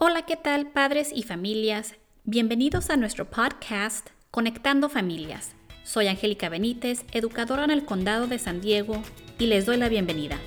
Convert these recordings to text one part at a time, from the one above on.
Hola, ¿qué tal padres y familias? Bienvenidos a nuestro podcast Conectando Familias. Soy Angélica Benítez, educadora en el Condado de San Diego, y les doy la bienvenida.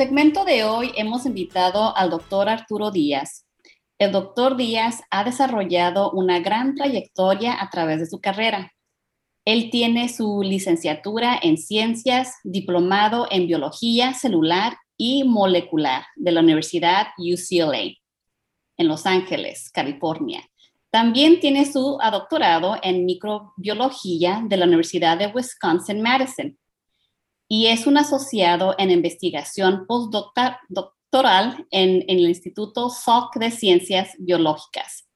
Segmento de hoy hemos invitado al doctor Arturo Díaz. El doctor Díaz ha desarrollado una gran trayectoria a través de su carrera. Él tiene su licenciatura en ciencias, diplomado en biología celular y molecular de la Universidad UCLA en Los Ángeles, California. También tiene su doctorado en microbiología de la Universidad de Wisconsin-Madison y es un asociado en investigación postdoctoral en, el Instituto Salk de Ciencias Biológicas.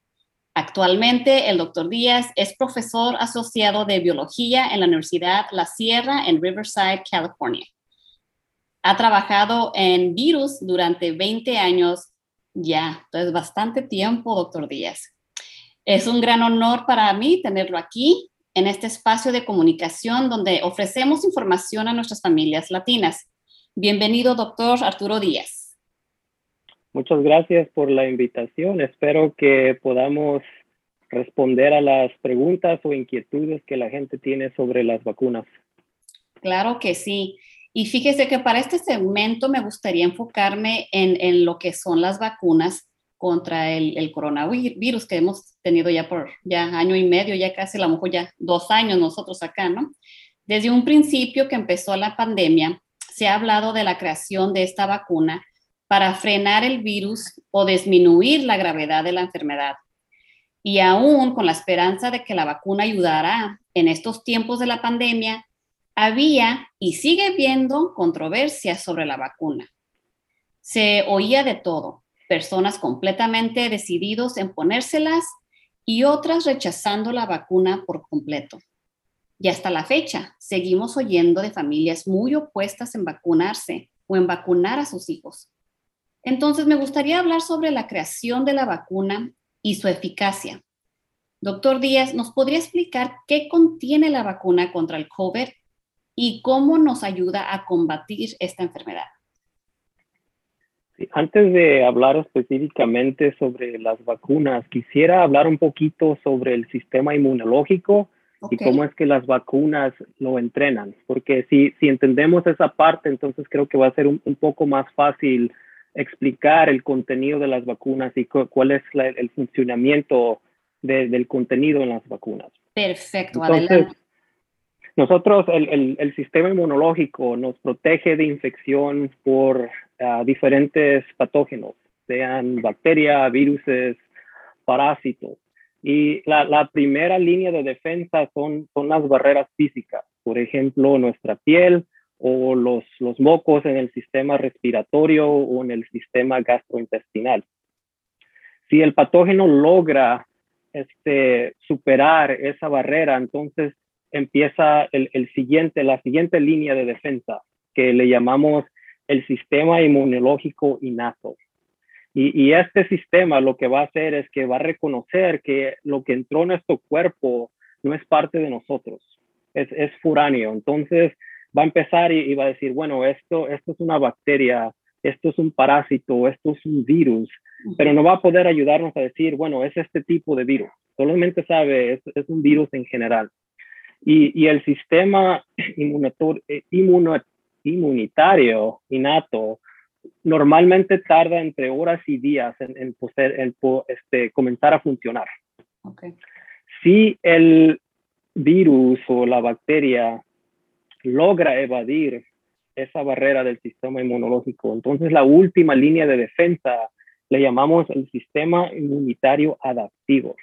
Actualmente, el doctor Díaz es profesor asociado de biología en la Universidad La Sierra en Riverside, California. Ha trabajado en virus durante 20 años ya, entonces bastante tiempo, doctor Díaz. Es un gran honor para mí tenerlo aquí en este espacio de comunicación donde ofrecemos información a nuestras familias latinas. Bienvenido, doctor Arturo Díaz. Muchas gracias por la invitación. Espero que podamos responder a las preguntas o inquietudes que la gente tiene sobre las vacunas. Claro que sí. Y fíjese que para este segmento me gustaría enfocarme en, en lo que son las vacunas contra el, coronavirus que hemos tenido ya por ya año y medio, ya casi a lo mejor ya dos años nosotros acá, ¿no? Desde un principio que empezó la pandemia, se ha hablado de la creación de esta vacuna para frenar el virus o disminuir la gravedad de la enfermedad. Y aún con la esperanza de que la vacuna ayudará en estos tiempos de la pandemia, había y sigue habiendo controversias sobre la vacuna. Se oía de todo, personas completamente decididos en ponérselas y otras rechazando la vacuna por completo. Y hasta la fecha, seguimos oyendo de familias muy opuestas en vacunarse o en vacunar a sus hijos. Entonces, me gustaría hablar sobre la creación de la vacuna y su eficacia. Doctor Díaz, ¿nos podría explicar qué contiene la vacuna contra el COVID y cómo nos ayuda a combatir esta enfermedad? Antes de hablar específicamente sobre las vacunas, quisiera hablar un poquito sobre el sistema inmunológico y cómo es que las vacunas lo entrenan, porque si, si entendemos esa parte, entonces creo que va a ser un, poco más fácil explicar el contenido de las vacunas y cuál es el funcionamiento del contenido en las vacunas. Perfecto, adelante. Nosotros, el, el, sistema inmunológico nos protege de infección por ah, diferentes patógenos, sean bacterias, virus, parásitos. Y la, la, primera línea de defensa son, son las barreras físicas, por ejemplo, nuestra piel o los, los mocos en el sistema respiratorio o en el sistema gastrointestinal. Si el patógeno logra este, superar esa barrera, entonces empieza el, siguiente, la siguiente línea de defensa, que le llamamos el sistema inmunológico innato. Y, este sistema lo que va a hacer es que va a reconocer que lo que entró en nuestro cuerpo no es parte de nosotros, es, es furáneo. Entonces va a empezar y, va a decir, bueno, esto, esto es una bacteria, esto es un parásito, esto es un virus, pero no va a poder ayudarnos a decir, bueno, es este tipo de virus. Solamente sabe, es, es un virus en general. Y, el sistema eh, inmunitario innato normalmente tarda entre horas y días en, en, este, comenzar a funcionar. Si el virus o la bacteria logra evadir esa barrera del sistema inmunológico, entonces la última línea de defensa le llamamos el sistema inmunitario adaptivo.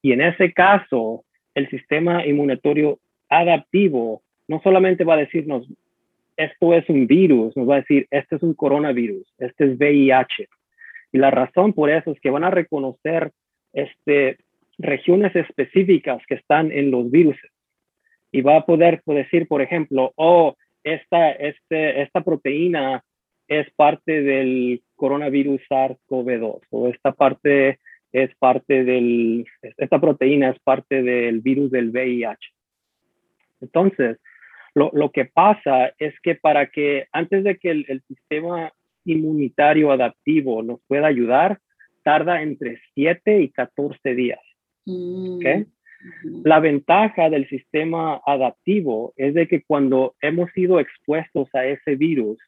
Y en ese caso, el sistema inmunitario adaptivo no solamente va a decirnos, esto es un virus, nos va a decir, este es un coronavirus, este es VIH. Y la razón por eso es que van a reconocer este, regiones específicas que están en los virus. Y va a poder decir, por ejemplo, oh, esta, este, esta proteína es parte del coronavirus SARS-CoV-2 o esta parte es parte del, esta proteína es parte del virus del VIH. Entonces, lo, lo que pasa es que para que antes de que el, el sistema inmunitario adaptivo nos pueda ayudar, tarda entre 7 y 14 días. Mm. ¿okay? La ventaja del sistema adaptivo es de que cuando hemos sido expuestos a ese virus,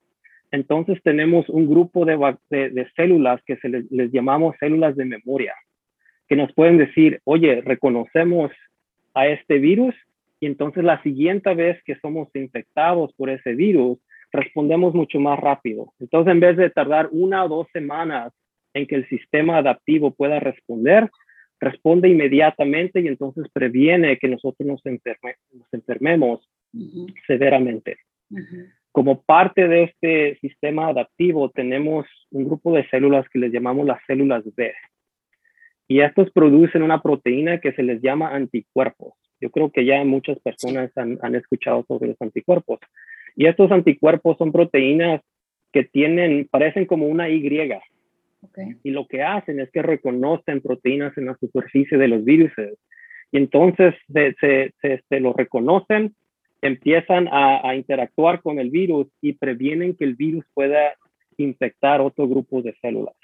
entonces tenemos un grupo de, de, células que se les, les, llamamos células de memoria, que nos pueden decir, oye, reconocemos a este virus y entonces la siguiente vez que somos infectados por ese virus, respondemos mucho más rápido. Entonces, en vez de tardar una o dos semanas en que el sistema adaptivo pueda responder, responde inmediatamente y entonces previene que nosotros nos, enfermemos severamente. Como parte de este sistema adaptivo tenemos un grupo de células que les llamamos las células B. Y estos producen una proteína que se les llama anticuerpos. Yo creo que ya muchas personas han, han escuchado sobre los anticuerpos. Y estos anticuerpos son proteínas que tienen, parecen como una Y, y lo que hacen es que reconocen proteínas en la superficie de los virus. Y entonces se, se, se, lo reconocen, empiezan a, interactuar con el virus y previenen que el virus pueda infectar otro grupo de células.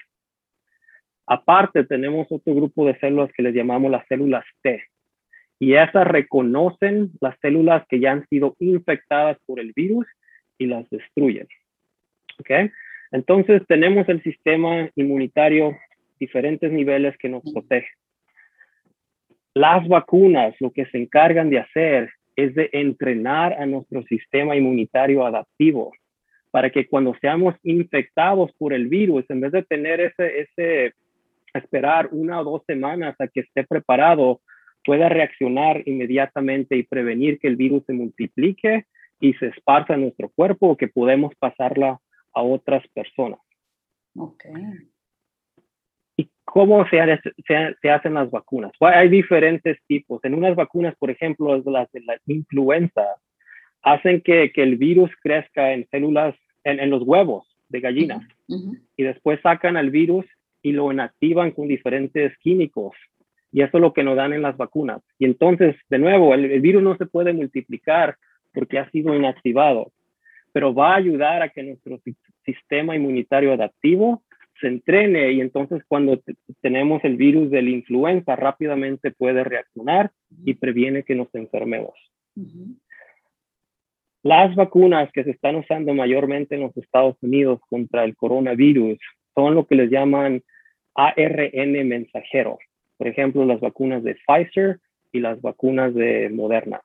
Aparte, tenemos otro grupo de células que les llamamos las células T. Y esas reconocen las células que ya han sido infectadas por el virus y las destruyen. ¿Okay? Entonces tenemos el sistema inmunitario, diferentes niveles que nos protegen. Las vacunas lo que se encargan de hacer es de entrenar a nuestro sistema inmunitario adaptivo para que cuando seamos infectados por el virus, en vez de tener ese, ese esperar una o dos semanas a que esté preparado, pueda reaccionar inmediatamente y prevenir que el virus se multiplique y se esparza en nuestro cuerpo o que podemos pasarla a otras personas. Ok. ¿Y cómo se, se, hacen las vacunas? hay diferentes tipos. En unas vacunas, por ejemplo, las de la influenza, hacen que, que el virus crezca en células, en, en los huevos de gallinas. Y después sacan al virus y lo inactivan con diferentes químicos. Y eso es lo que nos dan en las vacunas. Y entonces, de nuevo, el virus no se puede multiplicar porque ha sido inactivado pero va a ayudar a que nuestro sistema inmunitario adaptivo se entrene y entonces cuando tenemos el virus de la influenza rápidamente puede reaccionar y previene que nos enfermemos. Las vacunas que se están usando mayormente en los Estados Unidos contra el coronavirus son lo que les llaman ARN mensajero. Por ejemplo, las vacunas de Pfizer y las vacunas de Moderna.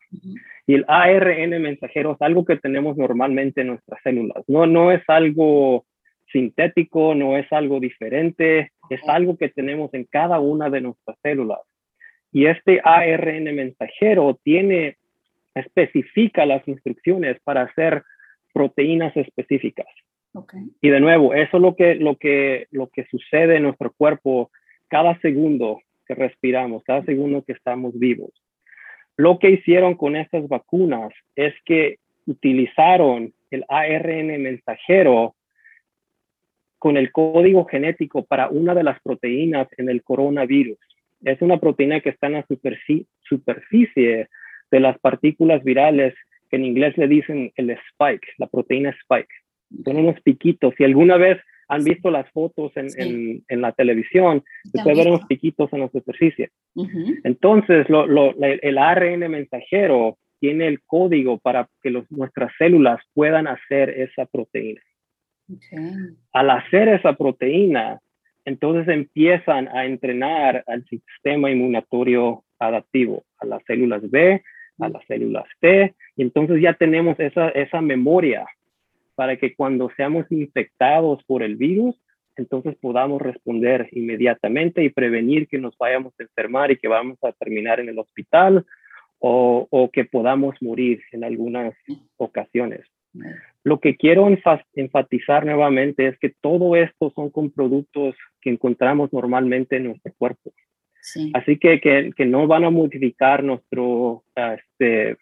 Y el ARN mensajero es algo que tenemos normalmente en nuestras células. No, no es algo sintético, no es algo diferente, es algo que tenemos en cada una de nuestras células. Y este ARN mensajero tiene, especifica las instrucciones para hacer proteínas específicas. Y de nuevo, eso es lo que, lo, que, lo que sucede en nuestro cuerpo cada segundo que respiramos, cada segundo que estamos vivos. Lo que hicieron con estas vacunas es que utilizaron el ARN mensajero con el código genético para una de las proteínas en el coronavirus. Es una proteína que está en la superficie de las partículas virales, que en inglés le dicen el spike, la proteína spike. Son unos piquitos. Si alguna vez han visto las fotos en, en, la televisión, se puede ver unos piquitos en la superficie. Entonces, lo, lo, el ARN mensajero tiene el código para que los, nuestras células puedan hacer esa proteína. Al hacer esa proteína, entonces empiezan a entrenar al sistema inmunatorio adaptivo, a las células B, a las células T, y entonces ya tenemos esa, esa memoria para que cuando seamos infectados por el virus, entonces podamos responder inmediatamente y prevenir que nos vayamos a enfermar y que vamos a terminar en el hospital o, o que podamos morir en algunas ocasiones. Lo que quiero enfatizar nuevamente es que todo esto son con productos que encontramos normalmente en nuestro cuerpo. Así que, que, que, no van a modificar nuestro este,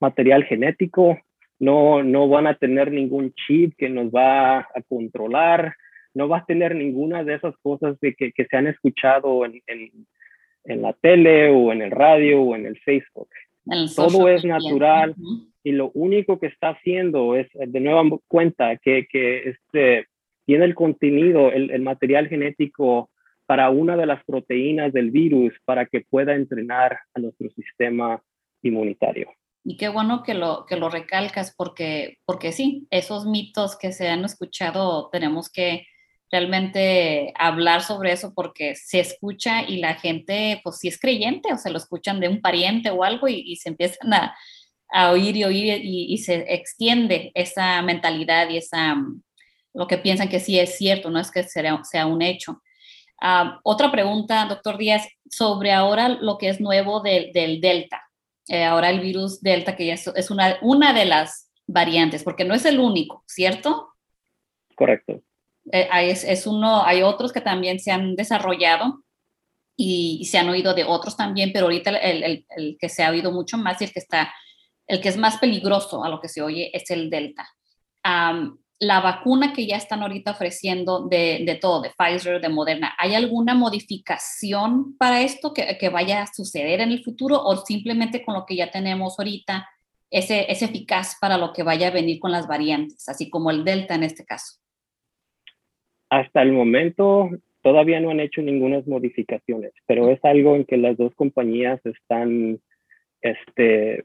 material genético, no, no van a tener ningún chip que nos va a controlar, no va a tener ninguna de esas cosas de que, que se han escuchado en, en, en, la tele o en el radio o en el Facebook. Todo es natural y lo único que está haciendo es, de nueva cuenta, que, que este, tiene el contenido, el, el material genético para una de las proteínas del virus para que pueda entrenar a nuestro sistema inmunitario. Y qué bueno que lo, que lo recalcas porque, porque sí, esos mitos que se han escuchado tenemos que realmente hablar sobre eso porque se escucha y la gente pues sí es creyente o se lo escuchan de un pariente o algo y, se empiezan a, a, oír y oír y, se extiende esa mentalidad y esa lo que piensan que sí es cierto, no es que sea, sea un hecho. Ah, otra pregunta, doctor Díaz, sobre ahora lo que es nuevo del Delta. Eh, ahora el virus Delta, que ya es, una, una de las variantes, porque no es el único, ¿cierto? Correcto. Eh, es, es, uno, hay otros que también se han desarrollado y, se han oído de otros también, pero ahorita el, el, el, que se ha oído mucho más y el que está, el que es más peligroso a lo que se oye es el Delta la vacuna que ya están ahorita ofreciendo de, todo, de Pfizer, de Moderna, ¿hay alguna modificación para esto que, vaya a suceder en el futuro o simplemente con lo que ya tenemos ahorita es, es eficaz para lo que vaya a venir con las variantes, así como el Delta en este caso? Hasta el momento todavía no han hecho ninguna modificaciones, pero es algo en que las dos compañías están este,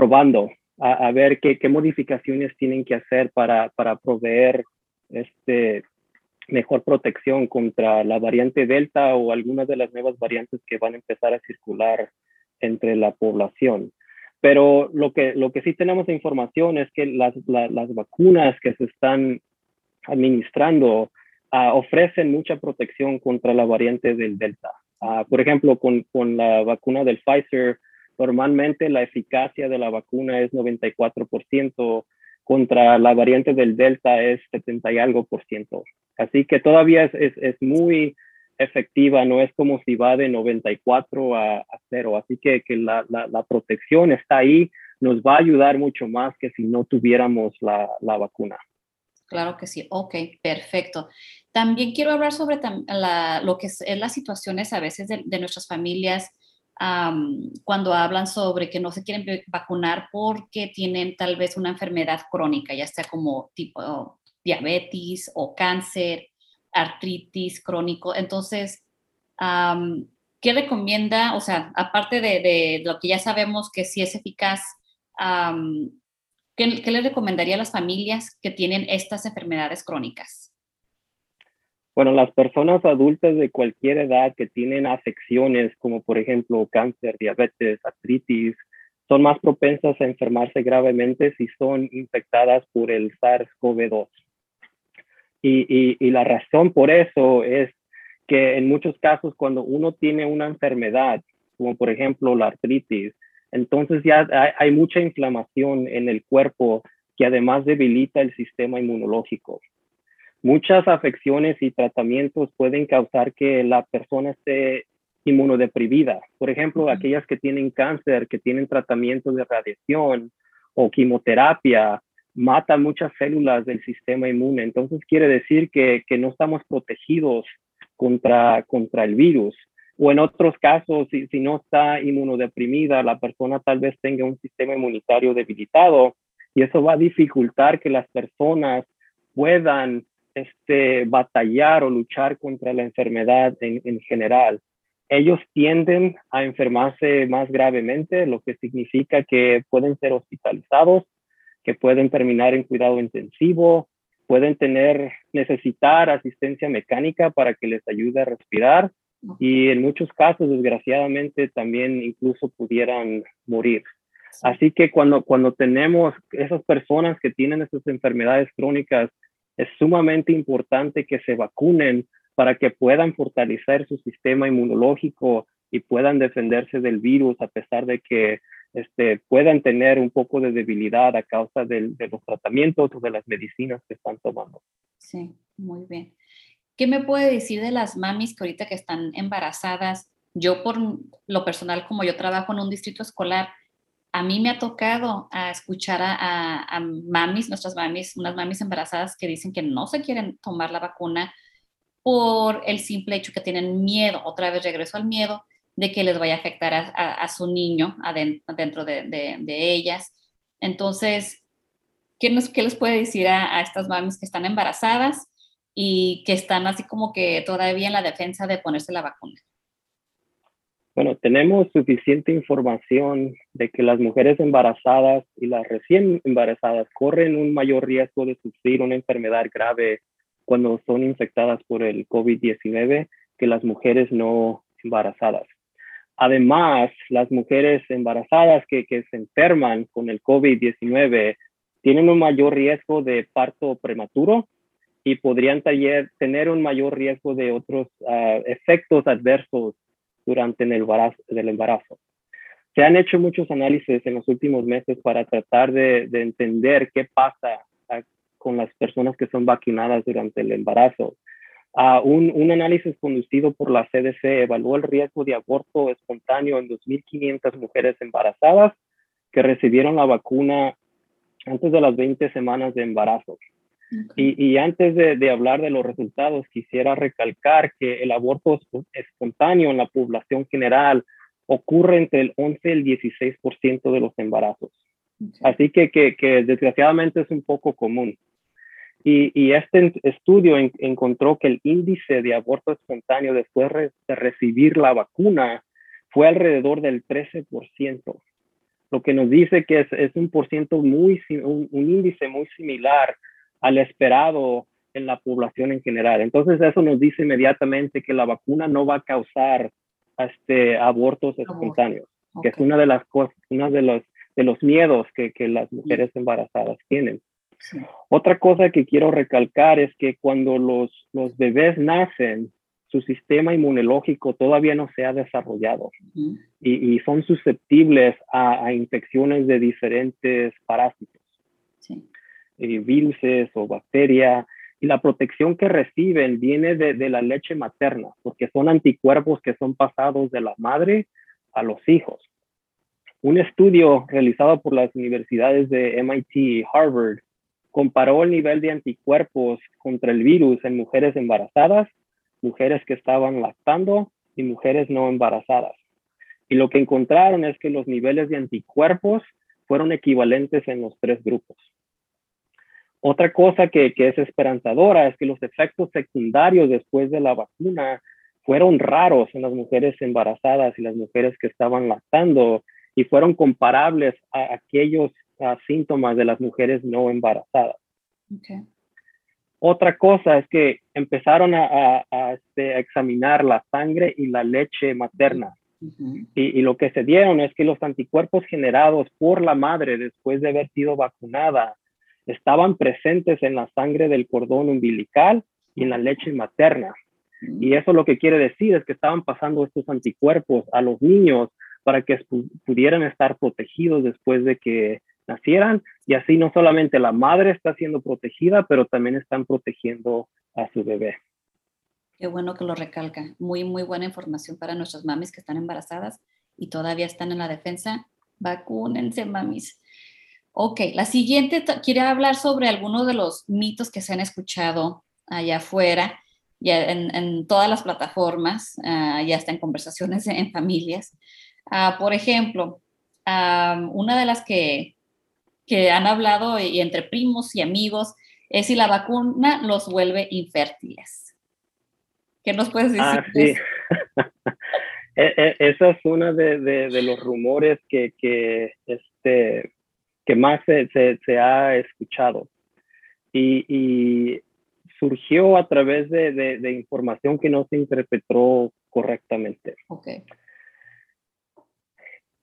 probando a, ver qué, modificaciones tienen que hacer para, proveer este, mejor protección contra la variante Delta o algunas de las nuevas variantes que van a empezar a circular entre la población. Pero lo que, sí tenemos información es que las, vacunas que se están administrando uh, ofrecen mucha protección contra la variante del Delta. Uh, por ejemplo, con la vacuna del Pfizer, Normalmente la eficacia de la vacuna es 94%, contra la variante del Delta es 70 y algo por ciento. Así que todavía es, es, es muy efectiva, no es como si va de 94 a, a 0. Así que, que la, la, protección está ahí, nos va a ayudar mucho más que si no tuviéramos la, la vacuna. Claro que sí, ok, perfecto. También quiero hablar sobre la, lo que es, es, las situaciones a veces de, de nuestras familias cuando hablan sobre que no se quieren vacunar porque tienen tal vez una enfermedad crónica, ya sea como tipo diabetes o cáncer, artritis crónico. Entonces, ¿qué recomienda? O sea, aparte de, lo que ya sabemos que sí es eficaz, ¿qué, ¿qué le recomendaría a las familias que tienen estas enfermedades crónicas? Bueno, las personas adultas de cualquier edad que tienen afecciones como por ejemplo cáncer, diabetes, artritis, son más propensas a enfermarse gravemente si son infectadas por el SARS-CoV-2. Y, y, la razón por eso es que en muchos casos cuando uno tiene una enfermedad, como por ejemplo la artritis, entonces ya hay, hay mucha inflamación en el cuerpo que además debilita el sistema inmunológico. Muchas afecciones y tratamientos pueden causar que la persona esté inmunodeprimida. Por ejemplo, aquellas que tienen cáncer, que tienen tratamiento de radiación o quimioterapia, matan muchas células del sistema inmune. Entonces quiere decir que, que no estamos protegidos contra, contra el virus. O en otros casos, si, si no está inmunodeprimida, la persona tal vez tenga un sistema inmunitario debilitado y eso va a dificultar que las personas puedan este, batallar o luchar contra la enfermedad en, en general. Ellos tienden a enfermarse más gravemente, lo que significa que pueden ser hospitalizados, que pueden terminar en cuidado intensivo, pueden tener, necesitar asistencia mecánica para que les ayude a respirar y en muchos casos, desgraciadamente, también incluso pudieran morir. Así que cuando, cuando tenemos esas personas que tienen esas enfermedades crónicas es sumamente importante que se vacunen para que puedan fortalecer su sistema inmunológico y puedan defenderse del virus a pesar de que este, puedan tener un poco de debilidad a causa de, de los tratamientos o de las medicinas que están tomando. Sí, muy bien. ¿Qué me puede decir de las mamis que ahorita que están embarazadas? Yo por lo personal, como yo trabajo en un distrito escolar, a mí me ha tocado escuchar a, mamis, nuestras mamis, unas mamis embarazadas que dicen que no se quieren tomar la vacuna por el simple hecho que tienen miedo, otra vez regreso al miedo, de que les vaya a afectar a, su niño adentro, de, de, ellas. Entonces, ¿qué, nos, ¿qué les puede decir a, estas mamis que están embarazadas y que están así como que todavía en la defensa de ponerse la vacuna? Bueno, tenemos suficiente información de que las mujeres embarazadas y las recién embarazadas corren un mayor riesgo de sufrir una enfermedad grave cuando son infectadas por el COVID-19 que las mujeres no embarazadas. Además, las mujeres embarazadas que, se enferman con el COVID-19 tienen un mayor riesgo de parto prematuro y podrían tener un mayor riesgo de otros ah, efectos adversos durante el embarazo, el embarazo. Se han hecho muchos análisis en los últimos meses para tratar de, entender qué pasa ah, con las personas que son vacunadas durante el embarazo. Uh, un, un, análisis conducido por la CDC evaluó el riesgo de aborto espontáneo en 2.500 mujeres embarazadas que recibieron la vacuna antes de las 20 semanas de embarazo. Y, y, antes de, de, hablar de los resultados, quisiera recalcar que el aborto espontáneo en la población general ocurre entre el 11 y el 16% de los embarazos. Así que, que, que desgraciadamente es un poco común. Y, este estudio encontró que el índice de aborto espontáneo después de recibir la vacuna fue alrededor del 13%, lo que nos dice que es, un, por muy, un, índice muy similar al esperado en la población en general. Entonces eso nos dice inmediatamente que la vacuna no va a causar este, abortos espontáneos, que es una de las cosas, uno de los, de los miedos que, que las mujeres embarazadas tienen. Otra cosa que quiero recalcar es que cuando los, los bebés nacen, su sistema inmunológico todavía no se ha desarrollado y, y, son susceptibles a, a, infecciones de diferentes parásitos, sí. Eh, virus o bacterias. Y la protección que reciben viene de, de, la leche materna, porque son anticuerpos que son pasados de la madre a los hijos. Un estudio realizado por las universidades de MIT y Harvard comparó el nivel de anticuerpos contra el virus en mujeres embarazadas, mujeres que estaban lactando y mujeres no embarazadas. Y lo que encontraron es que los niveles de anticuerpos fueron equivalentes en los tres grupos. Otra cosa que, es esperanzadora es que los efectos secundarios después de la vacuna fueron raros en las mujeres embarazadas y las mujeres que estaban lactando y fueron comparables a aquellos síntomas de las mujeres no embarazadas. Otra cosa es que empezaron a, este, examinar la sangre y la leche materna. y, lo que se dieron es que los anticuerpos generados por la madre después de haber sido vacunada estaban presentes en la sangre del cordón umbilical y en la leche materna. Y eso lo que quiere decir es que estaban pasando estos anticuerpos a los niños para que pudieran estar protegidos después de que nacieran y así no solamente la madre está siendo protegida, pero también están protegiendo a su bebé. Qué bueno que lo recalca. Muy, muy buena información para nuestras mamis que están embarazadas y todavía están en la defensa. Vacúnense, mamis. Ok, la siguiente quiere hablar sobre algunos de los mitos que se han escuchado allá afuera, ya en, todas las plataformas, uh, ya está en conversaciones en familias. Uh, por ejemplo, una de las que que han hablado y entre primos y amigos es si la vacuna los vuelve infértiles. ¿Qué nos puedes decir? Ah, sí. E, e, esa es una de, de, los rumores que, que, este, que más se, se, ha escuchado. Y, y, surgió a través de, de, información que no se interpretó correctamente. Okay.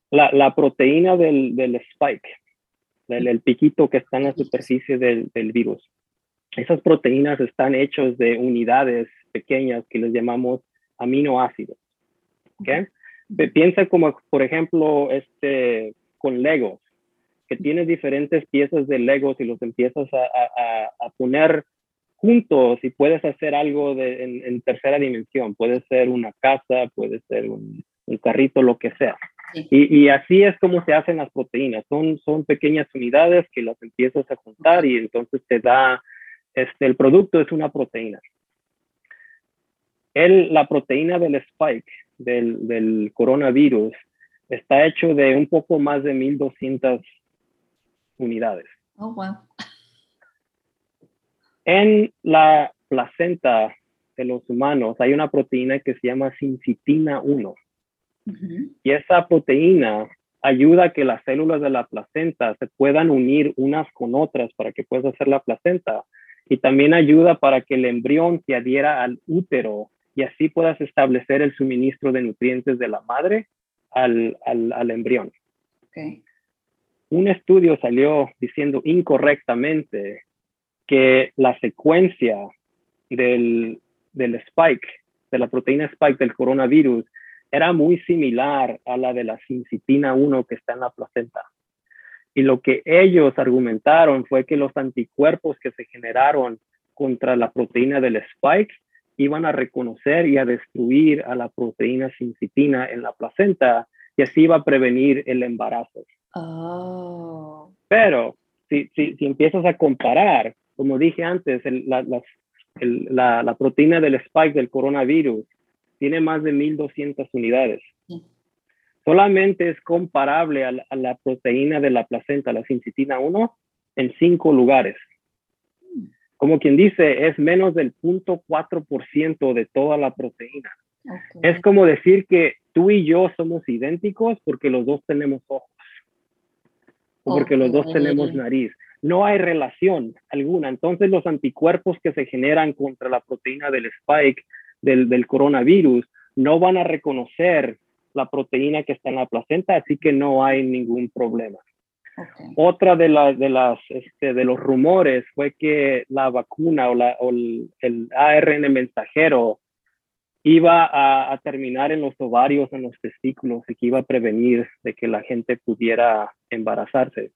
La, la proteína del, del spike, el, piquito que está en la superficie del, del, virus. Esas proteínas están hechas de unidades pequeñas que les llamamos aminoácidos. ¿okay? Piensa como, por ejemplo, este, con Legos, que tienes diferentes piezas de Legos y los empiezas a, a, a poner juntos y puedes hacer algo de, en, en, tercera dimensión. Puede ser una casa, puede ser un, un carrito, lo que sea. Y, y, así es como se hacen las proteínas. Son, son pequeñas unidades que las empiezas a juntar y entonces te da, este, el producto es una proteína. El, la proteína del spike, del, del coronavirus, está hecho de un poco más de 1200 unidades. Oh, wow. En la placenta de los humanos hay una proteína que se llama sincitina 1. Y esa proteína ayuda a que las células de la placenta se puedan unir unas con otras para que puedas hacer la placenta. Y también ayuda para que el embrión se adhiera al útero y así puedas establecer el suministro de nutrientes de la madre al, al, embrión. Un estudio salió diciendo incorrectamente que la secuencia del, del spike, de la proteína spike del coronavirus, era muy similar a la de la sincitina 1 que está en la placenta. Y lo que ellos argumentaron fue que los anticuerpos que se generaron contra la proteína del spike iban a reconocer y a destruir a la proteína sincitina en la placenta y así iba a prevenir el embarazo. Oh. Pero si, si, si, empiezas a comparar, como dije antes, la, la, la, proteína del spike del coronavirus tiene más de 1200 unidades. Solamente es comparable a la, proteína de la placenta, la sincitina 1, en cinco lugares. Como quien dice, es menos del 0.4% de toda la proteína. Es como decir que tú y yo somos idénticos porque los dos tenemos ojos. O porque los dos tenemos nariz. No hay relación alguna. Entonces los anticuerpos que se generan contra la proteína del spike del, del coronavirus no van a reconocer la proteína que está en la placenta, así que no hay ningún problema. Otra de, las de, las, este, de los rumores fue que la vacuna o, la, o el, el, ARN mensajero iba a, a, terminar en los ovarios, en los testículos y que iba a prevenir de que la gente pudiera embarazarse.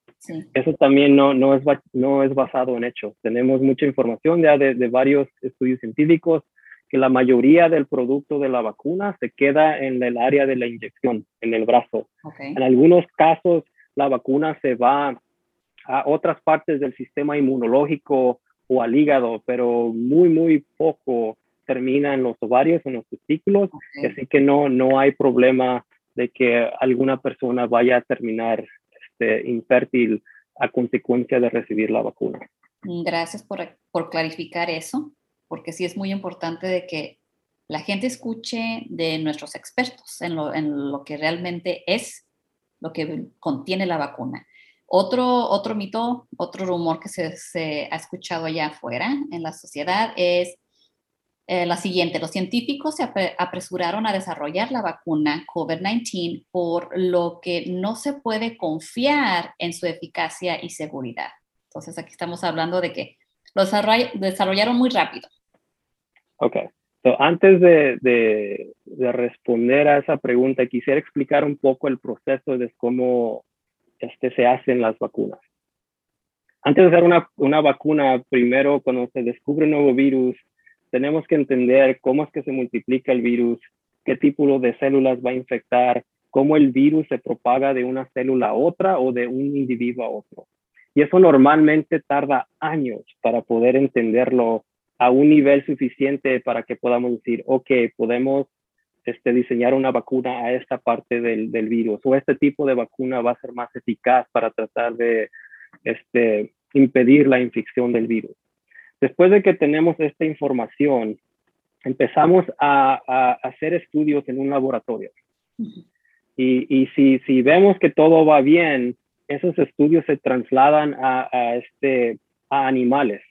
Eso también no, no, es, no es basado en hechos. Tenemos mucha información ya de, de varios estudios científicos que la mayoría del producto de la vacuna se queda en el área de la inyección, en el brazo. En algunos casos, la vacuna se va a otras partes del sistema inmunológico o al hígado, pero muy, muy poco termina en los ovarios, en los testículos, así que no, no hay problema de que alguna persona vaya a terminar este, infértil a consecuencia de recibir la vacuna. Gracias por, por clarificar eso porque sí es muy importante de que la gente escuche de nuestros expertos en lo, en lo que realmente es lo que contiene la vacuna. Otro, otro mito, otro rumor que se, se ha escuchado allá afuera en la sociedad es eh, la siguiente. Los científicos se apresuraron a desarrollar la vacuna COVID-19 por lo que no se puede confiar en su eficacia y seguridad. Entonces aquí estamos hablando de que lo desarrollaron muy rápido. Ok. antes de, de, de, responder a esa pregunta, quisiera explicar un poco el proceso de cómo este, se hacen las vacunas. Antes de hacer una, una vacuna, primero cuando se descubre un nuevo virus, tenemos que entender cómo es que se multiplica el virus, qué tipo de células va a infectar, cómo el virus se propaga de una célula a otra o de un individuo a otro. Y eso normalmente tarda años para poder entenderlo a un nivel suficiente para que podamos decir, ok, podemos este, diseñar una vacuna a esta parte del, del, virus o este tipo de vacuna va a ser más eficaz para tratar de este, impedir la infección del virus. Después de que tenemos esta información, empezamos a, a hacer estudios en un laboratorio. Y, y si, si, vemos que todo va bien, esos estudios se trasladan a, a este, a animales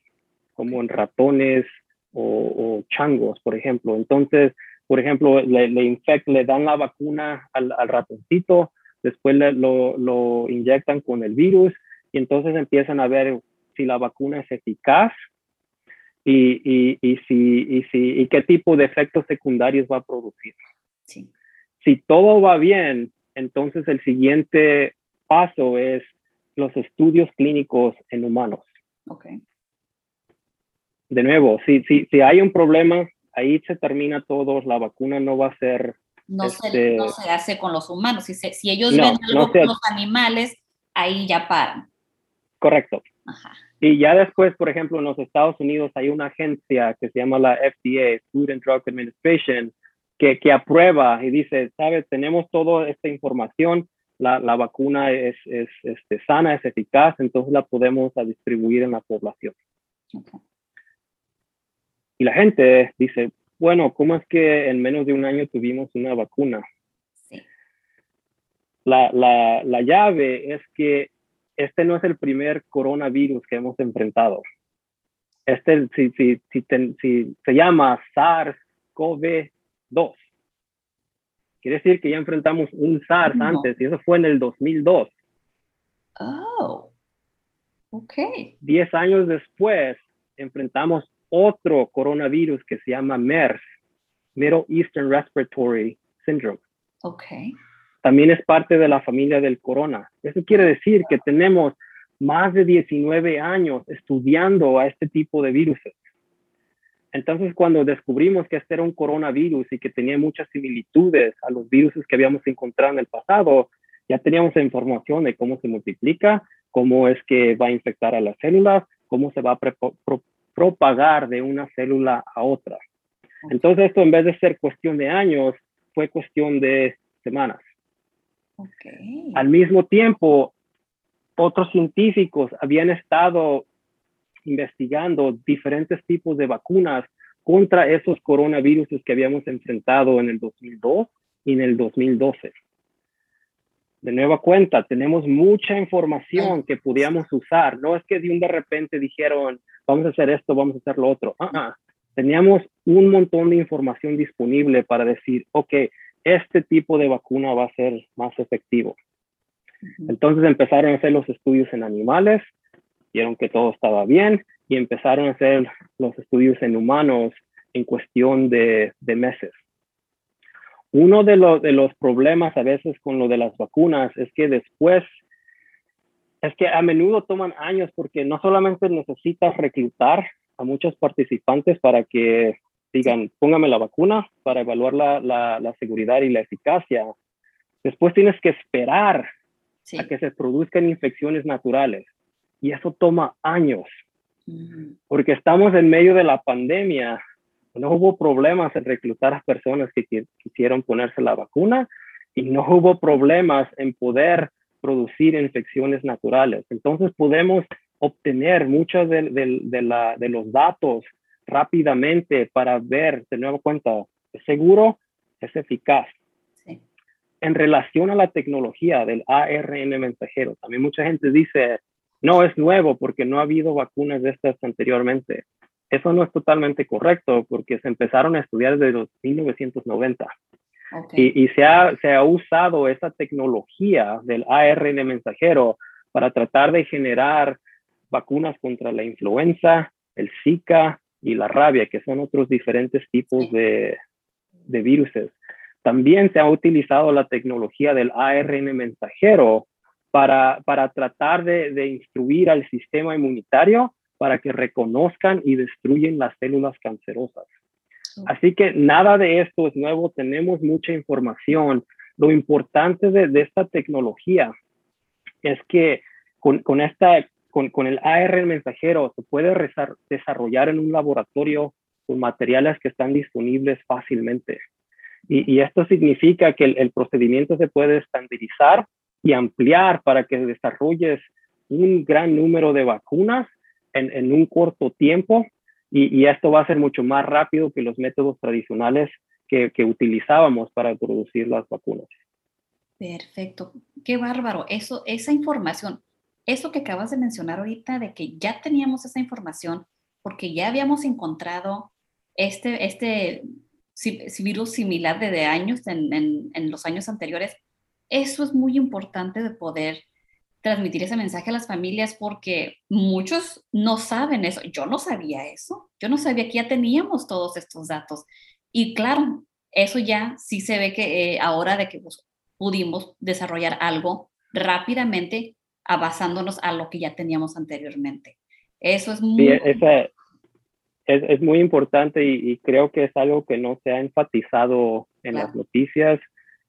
como en ratones o, changos, por ejemplo. Entonces, por ejemplo, le, le, le dan la vacuna al, ratoncito, después lo, lo, inyectan con el virus y entonces empiezan a ver si la vacuna es eficaz y, y, y, si, y, si, y qué tipo de efectos secundarios va a producir. Sí. Si todo va bien, entonces el siguiente paso es los estudios clínicos en humanos. Okay de nuevo, si, si, si hay un problema, ahí se termina todo, la vacuna no va a ser No, se, este no se hace con los humanos. Si, si ellos ven algo con los animales, ahí ya paran. Correcto. Y ya después, por ejemplo, en los Estados Unidos hay una agencia que se llama la FDA, Food and Drug Administration, que, que aprueba y dice, sabes, tenemos toda esta información, la, la vacuna es, es este, sana, es eficaz, entonces la podemos distribuir en la población. Y la gente dice, bueno, ¿cómo es que en menos de un año tuvimos una vacuna? La, la, la llave es que este no es el primer coronavirus que hemos enfrentado. Este, si, si, si, si se llama SARS-CoV-2, quiere decir que ya enfrentamos un SARS antes y eso fue en el 2002. Oh, ok. Diez años después enfrentamos otro coronavirus que se llama MERS, Middle Eastern Respiratory Syndrome. Ok también es parte de la familia del corona. Eso quiere decir que tenemos más de 19 años estudiando a este tipo de virus. Entonces, cuando descubrimos que este era un coronavirus y que tenía muchas similitudes a los virus que habíamos encontrado en el pasado, ya teníamos información de cómo se multiplica, cómo es que va a infectar a las células, cómo se va a propagar de una célula a otra. Entonces, esto en vez de ser cuestión de años, fue cuestión de semanas. Al mismo tiempo, otros científicos habían estado investigando diferentes tipos de vacunas contra esos coronavirus que habíamos enfrentado en el 2002 y en el 2012. De nueva cuenta, tenemos mucha información que podíamos usar. No es que de un de repente dijeron, vamos a hacer esto, vamos a hacer lo otro. Ah, ah. Teníamos un montón de información disponible para decir, ok, este tipo de vacuna va a ser más efectivo. Entonces empezaron a hacer los estudios en animales, vieron que todo estaba bien y empezaron a hacer los estudios en humanos en cuestión de, meses. Uno de, de los problemas a veces con lo de las vacunas es que después, es que a menudo toman años porque no solamente necesitas reclutar a muchos participantes para que digan, póngame la vacuna para evaluar la, la, seguridad y la eficacia. Después tienes que esperar a que se produzcan infecciones naturales. Y eso toma años. Porque estamos en medio de la pandemia. No hubo problemas en reclutar a personas que quisieron ponerse la vacuna y no hubo problemas en poder producir infecciones naturales. Entonces podemos obtener muchos de, de, la, de los datos rápidamente para ver, de nuevo cuenta, es seguro, es eficaz. En relación a la tecnología del ARN mensajero, también mucha gente dice, no es nuevo porque no ha habido vacunas de estas anteriormente. Eso no es totalmente correcto porque se empezaron a estudiar desde los 1990. Y, y se, ha, se ha usado esa tecnología del ARN mensajero para tratar de generar vacunas contra la influenza, el Zika, y la rabia, que son otros diferentes tipos de, de virus. También se ha utilizado la tecnología del ARN mensajero para, para tratar de, de, instruir al sistema inmunitario para que reconozcan y destruyen las células cancerosas. Así que nada de esto es nuevo, tenemos mucha información. Lo importante de, de esta tecnología es que con, con, esta con, con el ARN mensajero se puede desarrollar en un laboratorio con materiales que están disponibles fácilmente. Y, y esto significa que el, el, procedimiento se puede estandarizar y ampliar para que desarrolles un gran número de vacunas en, en un corto tiempo. Y, y, esto va a ser mucho más rápido que los métodos tradicionales que, que utilizábamos para producir las vacunas. Perfecto. Qué bárbaro. Eso, esa información eso que acabas de mencionar ahorita, de que ya teníamos esa información porque ya habíamos encontrado este, este virus similar de años en, en, los años anteriores, eso es muy importante de poder transmitir ese mensaje a las familias porque muchos no saben eso. Yo no sabía eso. Yo no sabía que ya teníamos todos estos datos. Y claro, eso ya sí se ve que eh, ahora de que pues, pudimos desarrollar algo rápidamente basándonos a lo que ya teníamos anteriormente. Eso es muy... esa, es, muy importante y, creo que es algo que no se ha enfatizado en las noticias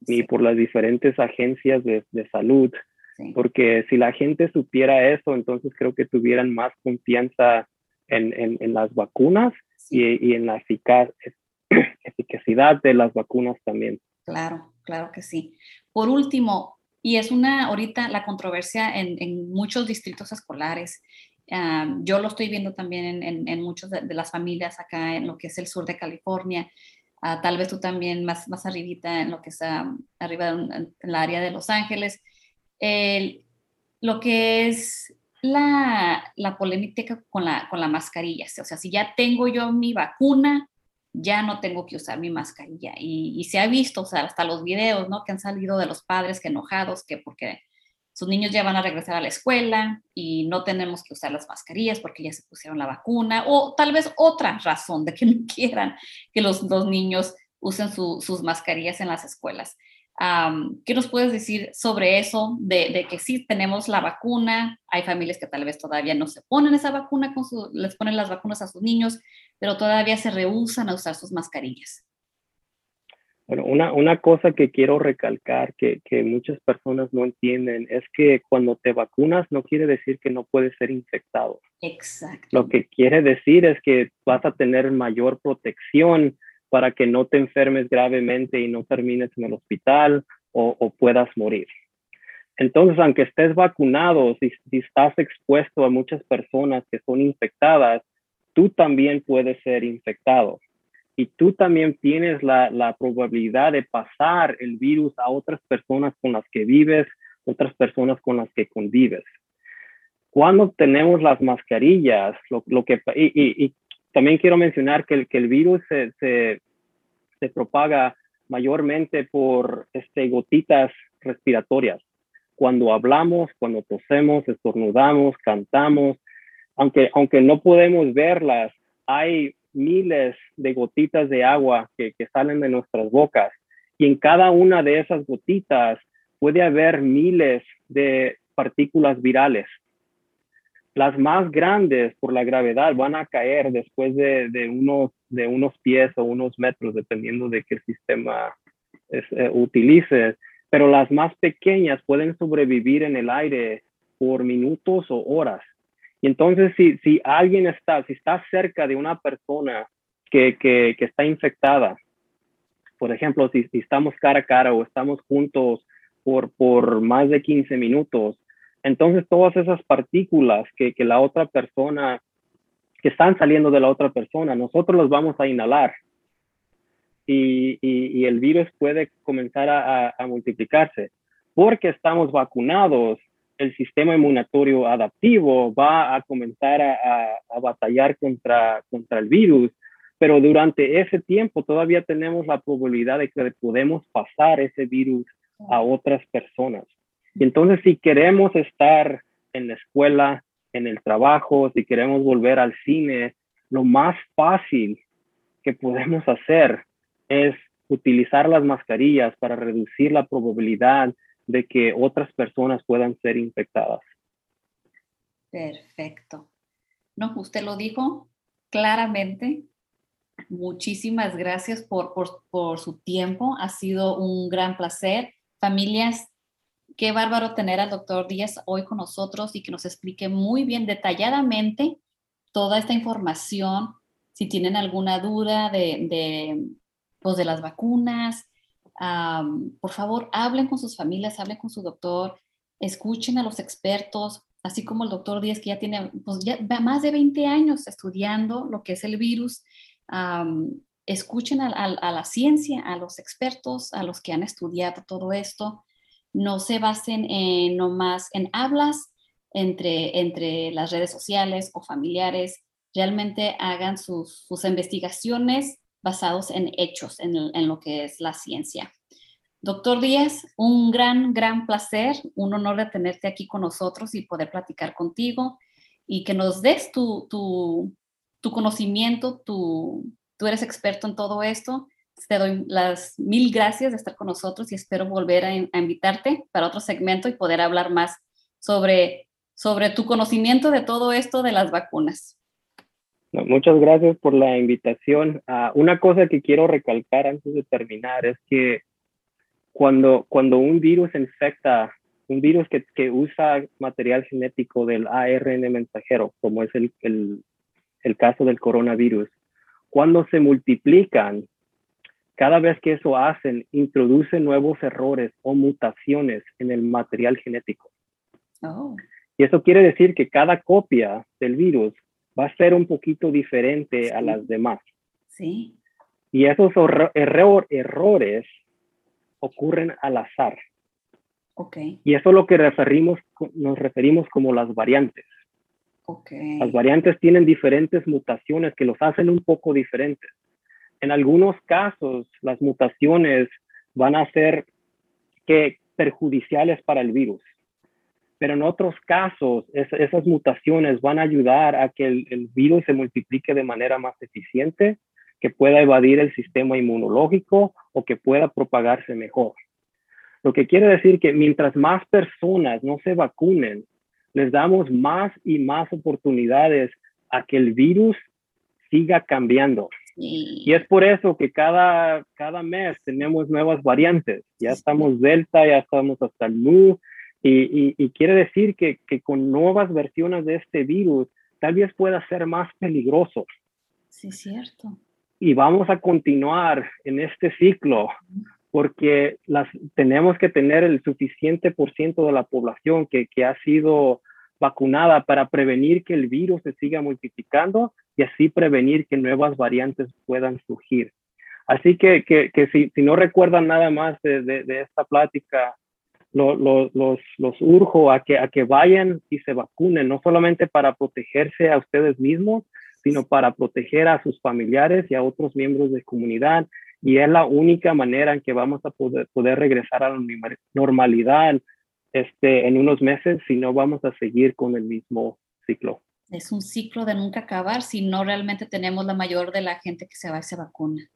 ni por las diferentes agencias de, salud, porque si la gente supiera eso, entonces creo que tuvieran más confianza en, en, las vacunas y, y, en la eficaz, eficacidad de las vacunas también. Claro, claro que sí. Por último, y es una, ahorita la controversia en, muchos distritos escolares, ah, yo lo estoy viendo también en, en, muchas de, las familias acá en lo que es el sur de California, ah, tal vez tú también más, más arribita en lo que está arriba en, el área de Los Ángeles. lo que es la, la polémica con la, con la mascarilla, o sea, si ya tengo yo mi vacuna, ya no tengo que usar mi mascarilla. Y, se ha visto, o sea, hasta los videos, ¿no? Que han salido de los padres que enojados, que porque sus niños ya van a regresar a la escuela y no tenemos que usar las mascarillas porque ya se pusieron la vacuna, o tal vez otra razón de que no quieran que los, dos niños usen sus mascarillas en las escuelas. ¿Qué nos puedes decir sobre eso? De, que sí tenemos la vacuna, hay familias que tal vez todavía no se ponen esa vacuna, con les ponen las vacunas a sus niños, pero todavía se rehusan a usar sus mascarillas. Bueno, una, una cosa que quiero recalcar que, que, muchas personas no entienden es que cuando te vacunas no quiere decir que no puedes ser infectado. Exacto. Lo que quiere decir es que vas a tener mayor protección para que no te enfermes gravemente y no termines en el hospital o, puedas morir. Entonces, aunque estés vacunado, si, estás expuesto a muchas personas que son infectadas, tú también puedes ser infectado. Y tú también tienes la, probabilidad de pasar el virus a otras personas con las que vives, otras personas con las que convives. Cuando tenemos las mascarillas, lo, que, y, también quiero mencionar que el, virus se, propaga mayormente por este, gotitas respiratorias. Cuando hablamos, cuando tosemos, estornudamos, cantamos, aunque, no podemos verlas, hay miles de gotitas de agua que salen de nuestras bocas y en cada una de esas gotitas puede haber miles de partículas virales las más grandes por la gravedad van a caer después de, de unos, de unos pies o unos metros, dependiendo de qué sistema es, eh, utilices. Pero las más pequeñas pueden sobrevivir en el aire por minutos o horas. Y entonces, si, si alguien está, si está cerca de una persona que, que, está infectada, por ejemplo, si, si, estamos cara a cara o estamos juntos por, por más de 15 minutos, entonces todas esas partículas que, la otra persona, que están saliendo de la otra persona, nosotros los vamos a inhalar. Y, el virus puede comenzar a, multiplicarse. Porque estamos vacunados, el sistema inmunitario adaptivo va a comenzar a, batallar contra, contra el virus, pero durante ese tiempo todavía tenemos la probabilidad de que podemos pasar ese virus a otras personas. Y entonces, si queremos estar en la escuela, en el trabajo, si queremos volver al cine, lo más fácil que podemos hacer es utilizar las mascarillas para reducir la probabilidad de que otras personas puedan ser infectadas. Perfecto. No, usted lo dijo claramente. Muchísimas gracias por, por, por su tiempo. Ha sido un gran placer. Familias, Qué bárbaro tener al doctor Díaz hoy con nosotros y que nos explique muy bien, detalladamente, toda esta información. Si tienen alguna duda de, de, pues de las vacunas, por favor, hablen con sus familias, hablen con su doctor, escuchen a los expertos, así como el doctor Díaz, que ya tiene pues ya más de 20 años estudiando lo que es el virus. escuchen a, a, la ciencia, a los expertos, a los que han estudiado todo esto no se basen en nomás en hablas entre, entre las redes sociales o familiares, realmente hagan sus, investigaciones basados en hechos, en, en, lo que es la ciencia. Doctor Díaz, un gran, gran placer, un honor de tenerte aquí con nosotros y poder platicar contigo y que nos des tu, tu, tu conocimiento, tu, tú eres experto en todo esto te doy las mil gracias de estar con nosotros y espero volver a, invitarte para otro segmento y poder hablar más sobre, sobre tu conocimiento de todo esto de las vacunas. muchas gracias por la invitación. Ah, una cosa que quiero recalcar antes de terminar es que cuando, cuando un virus infecta, un virus que, que usa material genético del ARN mensajero, como es el, el, el caso del coronavirus, cuando se multiplican, cada vez que eso hacen, introduce nuevos errores o mutaciones en el material genético. Oh. Y eso quiere decir que cada copia del virus va a ser un poquito diferente a las demás. Sí. Y esos errores ocurren al azar. Okay. Y eso es lo que referimos, nos referimos como las variantes. Okay. Las variantes tienen diferentes mutaciones que los hacen un poco diferentes. En algunos casos, las mutaciones van a ser que perjudiciales para el virus pero en otros casos esas mutaciones van a ayudar a que el, virus se multiplique de manera más eficiente, que pueda evadir el sistema inmunológico o que pueda propagarse mejor. Lo que quiere decir que mientras más personas no se vacunen, les damos más y más oportunidades a que el virus siga cambiando. Y es por eso que cada, cada mes tenemos nuevas variantes. Ya estamos Delta, ya estamos hasta el Mu, y, quiere decir que, con nuevas versiones de este virus tal vez pueda ser más peligroso. Sí, cierto. Y vamos a continuar en este ciclo porque las, tenemos que tener el suficiente por ciento de la población que, ha sido vacunada para prevenir que el virus se siga multiplicando y así prevenir que nuevas variantes puedan surgir. Así que, si, no recuerdan nada más de esta plática, los, los urjo a que, a que vayan y se vacunen, no solamente para protegerse a ustedes mismos, sino para proteger a sus familiares y a otros miembros de comunidad. Y es la única manera en que vamos a poder, poder regresar a la normalidad este, en unos meses, si no vamos a seguir con el mismo ciclo. Es un ciclo de nunca acabar si no realmente tenemos la mayor de la gente que se va y se vacuna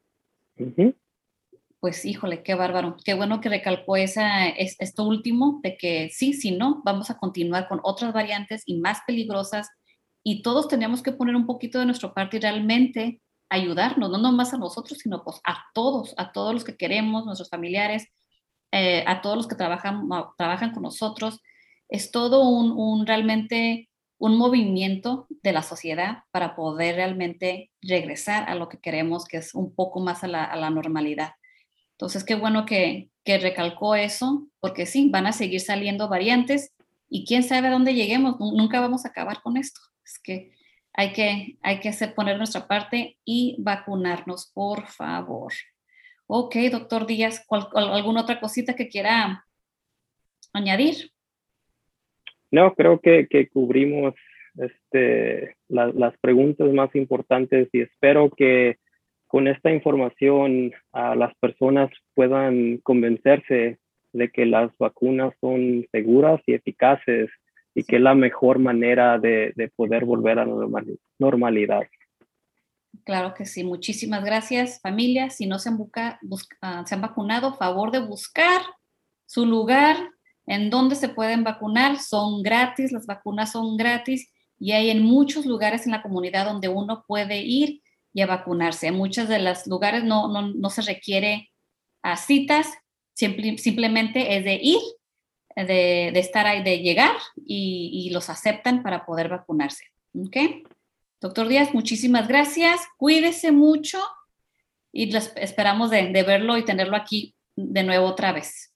pues híjole, qué bárbaro. Qué bueno que recalcó esa, esto último, de que sí, sí, no, vamos a continuar con otras variantes y más peligrosas y todos tenemos que poner un poquito de nuestro parte y realmente ayudarnos, no nomás a nosotros, sino pues a todos, a todos los que queremos, nuestros familiares, eh, a todos los que trabajan, trabajan con nosotros. Es todo un, realmente un movimiento de la sociedad para poder realmente regresar a lo que queremos, que es un poco más a la normalidad. Entonces, qué bueno que, recalcó eso, porque sí, van a seguir saliendo variantes y quién sabe a dónde lleguemos, nunca vamos a acabar con esto. Es que hay que, hay que hacer, poner nuestra parte y vacunarnos, por favor. Ok, doctor Díaz, ¿alguna otra cosita que quiera añadir? No, creo que, cubrimos este, las preguntas más importantes y espero que con esta información a las personas puedan convencerse de que las vacunas son seguras y eficaces y que es la mejor manera de, poder volver a la normalidad. Claro que sí. Muchísimas gracias, familia. Si no se han, ah, se han vacunado, favor de buscar su lugar en donde se pueden vacunar. Son gratis, las vacunas son gratis y hay en muchos lugares en la comunidad donde uno puede ir y a vacunarse. En muchos de los lugares no, no, no se requiere a citas, simplemente es de ir, de, de, estar ahí, de llegar y, y, los aceptan para poder vacunarse. ¿Ok? Doctor Díaz, muchísimas gracias. Cuídese mucho y esperamos de, de, verlo y tenerlo aquí de nuevo otra vez.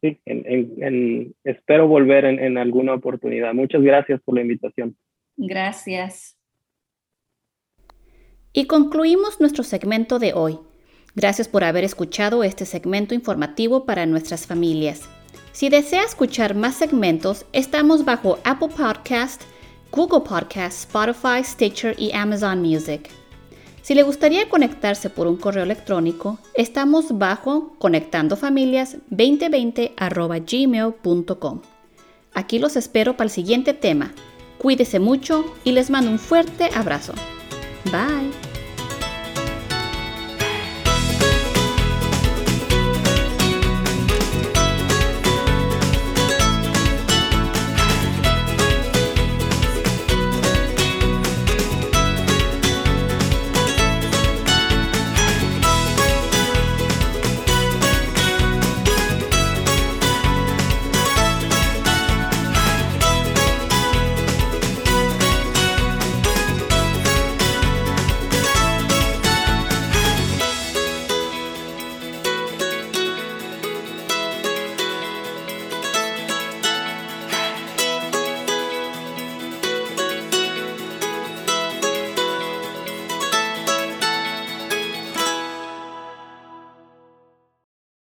Sí, en, espero volver en alguna oportunidad. Muchas gracias por la invitación. Gracias. Y concluimos nuestro segmento de hoy. Gracias por haber escuchado este segmento informativo para nuestras familias. Si desea escuchar más segmentos, estamos bajo Apple Podcast, Google Podcast, Spotify, Stitcher y Amazon Music. Si le gustaría conectarse por un correo electrónico, estamos bajo conectandofamilias2020 Aquí los espero para el siguiente tema. Cuídese mucho y les mando un fuerte abrazo. Bye.